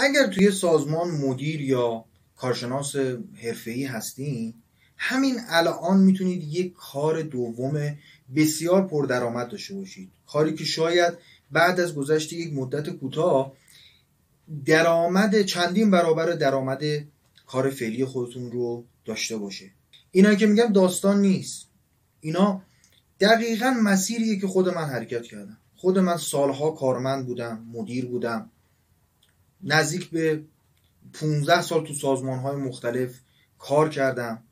اگر توی سازمان مدیر یا کارشناس حرفه‌ای هستین همین الان می‌تونید یک کار دوم بسیار پردرآمد داشته باشید. کاری که شاید بعد از گذشت یک مدت کوتاه درآمد چندین برابر درآمد کار فعلی خودتون رو داشته باشه. اینا که میگم داستان نیست. اینا دقیقا مسیریه که خود من حرکت کردم. خود من سالها کارمند بودم مدیر بودم. نزدیک به 15 سال تو سازمان های مختلف کار کردم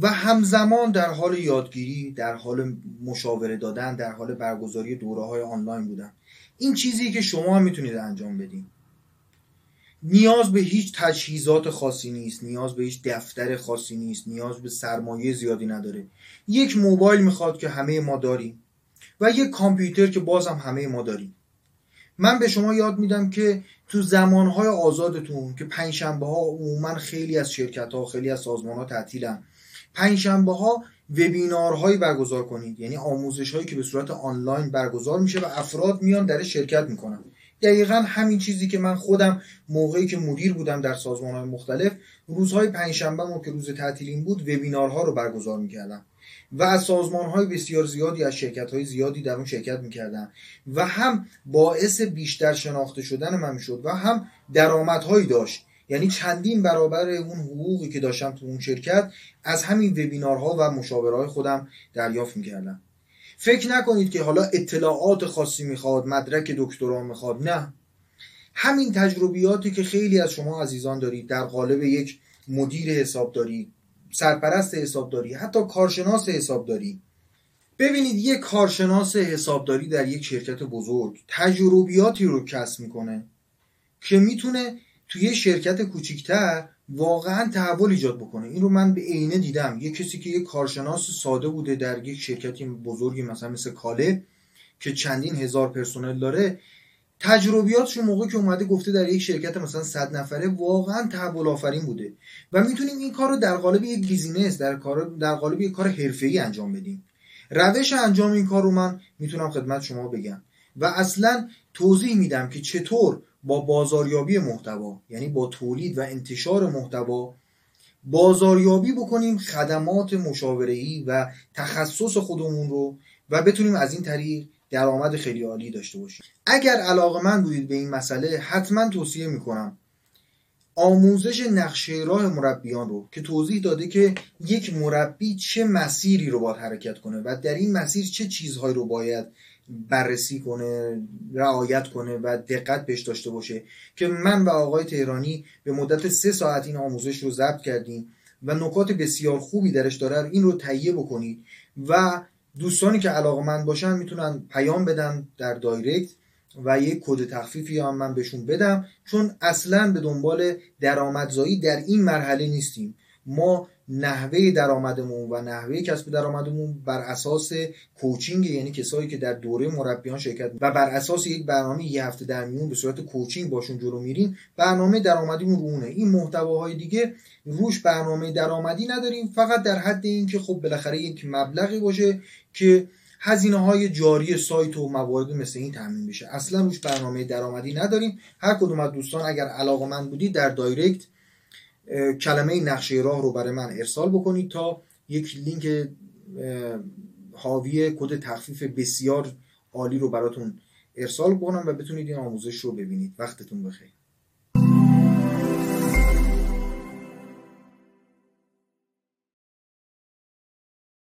و همزمان در حال یادگیری در حال مشاوره دادن در حال برگزاری دوره های آنلاین بودم. این چیزی که شما هم می‌تونید انجام بدین. نیاز به هیچ تجهیزات خاصی نیست نیاز به هیچ دفتر خاصی نیست نیاز به سرمایه زیادی نداره. یک موبایل می‌خواد که همه ما داریم و یک کامپیوتر که بازم همه ما داریم. من به شما یاد میدم که تو زمانهای آزادتون که پنجشنبه ها عموما خیلی از شرکت ها خیلی از سازمان ها تعطیلن پنجشنبه ها وبینارهایی برگزار کنید. یعنی آموزش هایی که به صورت آنلاین برگزار میشه و افراد میان در شرکت می‌کنن. دقیقا همین چیزی که من خودم موقعی که مدیر بودم در سازمان های مختلف روزهای پنجشنبه که روز تعطیلین بود وبینارها رو برگزار می‌کردم. و از سازمان های بسیار زیادی از شرکت های زیادی در اون شرکت می‌کردم و هم باعث بیشتر شناخته شدن من می‌شد و هم درآمدهایی داشت. یعنی چندین برابر اون حقوقی که داشتم تو اون شرکت از همین وبینارها و مشاورهای خودم دریافت می‌کردم. فکر نکنید که حالا اطلاعات خاصی می‌خواد مدرک دکترا می‌خواد نه. همین تجربیاتی که خیلی از شما عزیزان دارید در قالب یک مدیر حسابداری سرپرست حسابداری حتی کارشناس حسابداری. ببینید یک کارشناس حسابداری در یک شرکت بزرگ تجربیاتی رو کسب می‌کنه که می‌تونه توی شرکت کوچیکتر واقعا تحول ایجاد بکنه. این رو من به عینه دیدم. یه کسی که یه کارشناس ساده بوده در یک شرکتی بزرگی مثلا مثل کاله که چندین هزار پرسنل داره تجربیاتش موقع که اومده گفته در یک شرکت مثلا صد نفره واقعا تحول آفرین بوده. و می‌تونیم این کار رو در قالب یک بیزینس در کار در قالب یک کار حرفه‌ای انجام بدیم. روش انجام این کار رو من می‌تونم خدمت شما بگم. و اصلا توضیح میدم که چطور با بازاریابی محتوا یعنی با تولید و انتشار محتوا بازاریابی بکنیم خدمات مشاوره‌ای و تخصص خودمون رو و بتونیم از این طریق درآمد خیلی عالی داشته باشیم اگر علاقه من بودید به این مسئله حتما توصیه می‌کنم آموزش نقشه راه مربیان رو که توضیح داده که یک مربی چه مسیری رو باید حرکت کنه و در این مسیر چه چیزهایی رو باید بررسی کنه رعایت کنه و دقت بهش داشته باشه که من و آقای تهرانی به مدت سه ساعت این آموزش رو ضبط کردیم و نکات بسیار خوبی درش داره این رو تهیه بکنید و دوستانی که علاقه من باشن می‌تونن پیام بدن در دایرکت و یک کد تخفیفی هم من بهشون بدم. چون اصلا به دنبال درآمدزایی در این مرحله نیستیم. ما نحوه درآمدمون و نحوه کسب درآمدمون بر اساس کوچینگ یعنی کسایی که در دوره مربیان شرکت و بر اساس یک برنامه یه هفته در میون به صورت کوچینگ باشون جلو میریم برنامه درآمدیمون رونه این محتواهای دیگه روش برنامه درآمدی نداریم فقط در حد اینکه خب بالاخره یک مبلغی باشه که هزینه های جاری سایت و موارد مثل این تامین بشه. اصلا روش برنامه درآمدی نداریم. هر کدوم از دوستان اگر علاقه من بودید در دایرکت کلمه نقشه راه رو برای من ارسال بکنید تا یک لینک حاوی کد تخفیف بسیار عالی رو براتون ارسال کنم و بتونید این آموزش رو ببینید. وقتتون بخیر.